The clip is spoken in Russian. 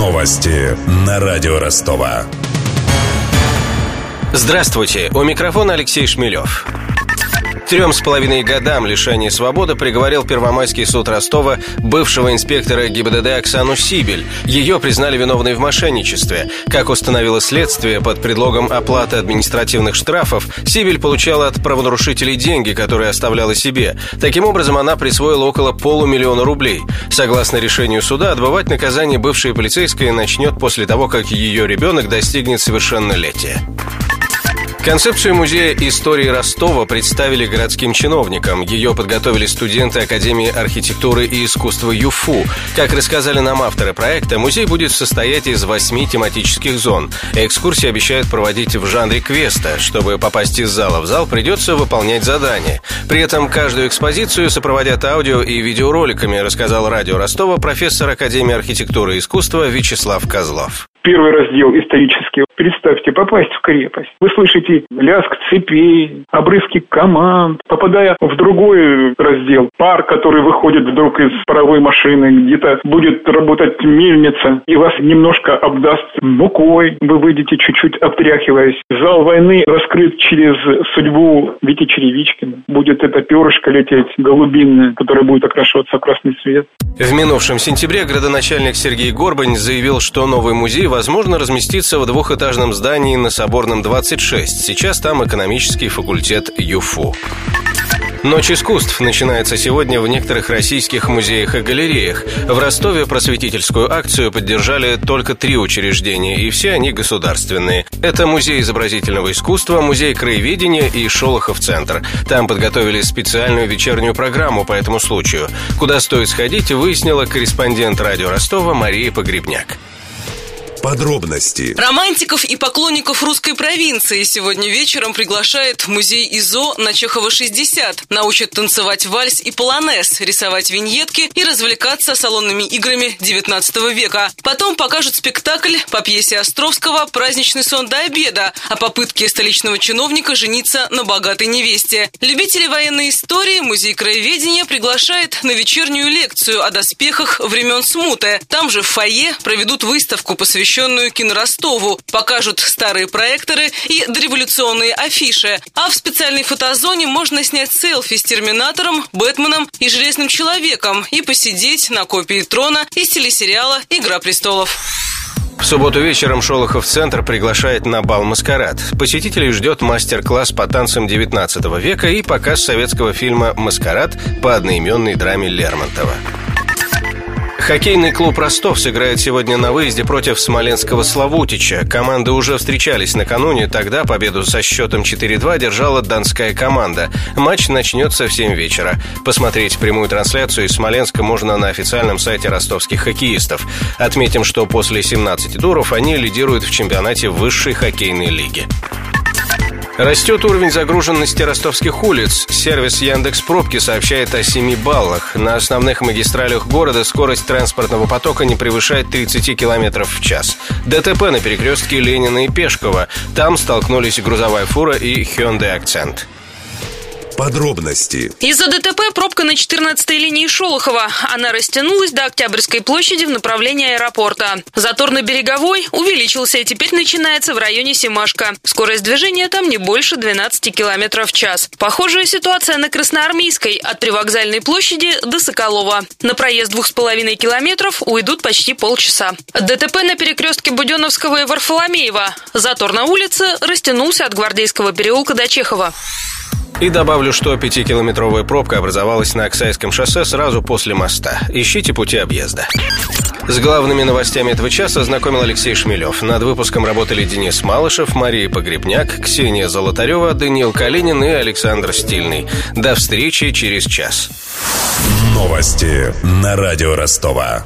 Новости на радио Ростова. Здравствуйте, у микрофона Алексей Шмелев. Трем с половиной годам лишения свободы приговорил Первомайский суд Ростова бывшего инспектора ГИБДД Оксану Сибель. Ее признали виновной в мошенничестве. Как установило следствие, под предлогом оплаты административных штрафов Сибель получала от правонарушителей деньги, которые оставляла себе. Таким образом, она присвоила около полумиллиона рублей. Согласно решению суда, отбывать наказание бывшая полицейская начнет после того, как ее ребенок достигнет совершеннолетия. Концепцию музея истории Ростова представили городским чиновникам. Ее подготовили студенты Академии архитектуры и искусства ЮФУ. Как рассказали нам авторы проекта, музей будет состоять из восьми тематических зон. Экскурсии обещают проводить в жанре квеста. Чтобы попасть из зала в зал, придется выполнять задания. При этом каждую экспозицию сопроводят аудио и видеороликами, рассказал радио Ростова профессор Академии архитектуры и искусства Вячеслав Козлов. Первый раздел исторический. Представьте, попасть в крепость. Вы слышите лязг цепей, обрывки команд. Попадая в другой раздел, пар, который выходит вдруг из паровой машины, где-то будет работать мельница, и вас немножко обдаст мукой. Вы выйдете чуть-чуть обтряхиваясь. Зал войны раскрыт через судьбу Вити Черевичкина. Будет это перышко лететь голубинное, которое будет окрашиваться в красный цвет. В минувшем сентябре градоначальник Сергей Горбань заявил, что новый музей возможно разместиться в двухэтажном здании на Соборном 26. Сейчас там экономический факультет ЮФУ. Ночь искусств начинается сегодня в некоторых российских музеях и галереях. В Ростове просветительскую акцию поддержали только три учреждения, и все они государственные. Это Музей изобразительного искусства, Музей краеведения и Шолохов центр. Там подготовили специальную вечернюю программу по этому случаю. Куда стоит сходить, выяснила корреспондент радио Ростова Мария Погребняк. Подробности. Романтиков и поклонников русской провинции сегодня вечером приглашает музей ИЗО на Чехова 60. Научат танцевать вальс и полонез, рисовать виньетки и развлекаться салонными играми 19 века. Потом покажут спектакль по пьесе Островского «Праздничный сон до обеда» о попытке столичного чиновника жениться на богатой невесте. Любители военной истории музей краеведения приглашает на вечернюю лекцию о доспехах времен смуты. Там же в фойе проведут выставку, посвященную посвященную киноростову. Покажут старые проекторы и дореволюционные афиши. А в специальной фотозоне можно снять селфи с Терминатором, Бэтменом и Железным Человеком и посидеть на копии трона из телесериала «Игра престолов». В субботу вечером Шолохов центр приглашает на бал «Маскарад». Посетителей ждет мастер-класс по танцам 19 века и показ советского фильма «Маскарад» по одноименной драме Лермонтова. Хоккейный клуб «Ростов» сыграет сегодня на выезде против смоленского «Славутича». Команды уже встречались накануне, тогда победу со счетом 4-2 держала донская команда. Матч начнется в 7 вечера. Посмотреть прямую трансляцию из Смоленска можно на официальном сайте ростовских хоккеистов. Отметим, что после 17 туров они лидируют в чемпионате высшей хоккейной лиги. Растет уровень загруженности ростовских улиц. Сервис Яндекс Пробки сообщает о 7 баллах. На основных магистралях города скорость транспортного потока не превышает 30 км в час. ДТП на перекрестке Ленина и Пешкова. Там столкнулись грузовая фура и Hyundai Accent. Подробности. Из-за ДТП пробка на 14-й линии Шолохова. Она растянулась до Октябрьской площади в направлении аэропорта. Затор на Береговой увеличился и теперь начинается в районе Семашка. Скорость движения там не больше 12 км в час. Похожая ситуация на Красноармейской от Привокзальной площади до Соколова. На проезд 2,5 километров уйдут почти полчаса. ДТП на перекрестке Буденовского и Варфоломеева. Затор на улице растянулся от Гвардейского переулка до Чехова. И добавлю, что пятикилометровая пробка образовалась на Оксайском шоссе сразу после моста. Ищите пути объезда. С главными новостями этого часа знакомил Алексей Шмелев. Над выпуском работали Денис Малышев, Мария Погребняк, Ксения Золотарева, Даниил Калинин и Александр Стильный. До встречи через час. Новости на радио Ростова.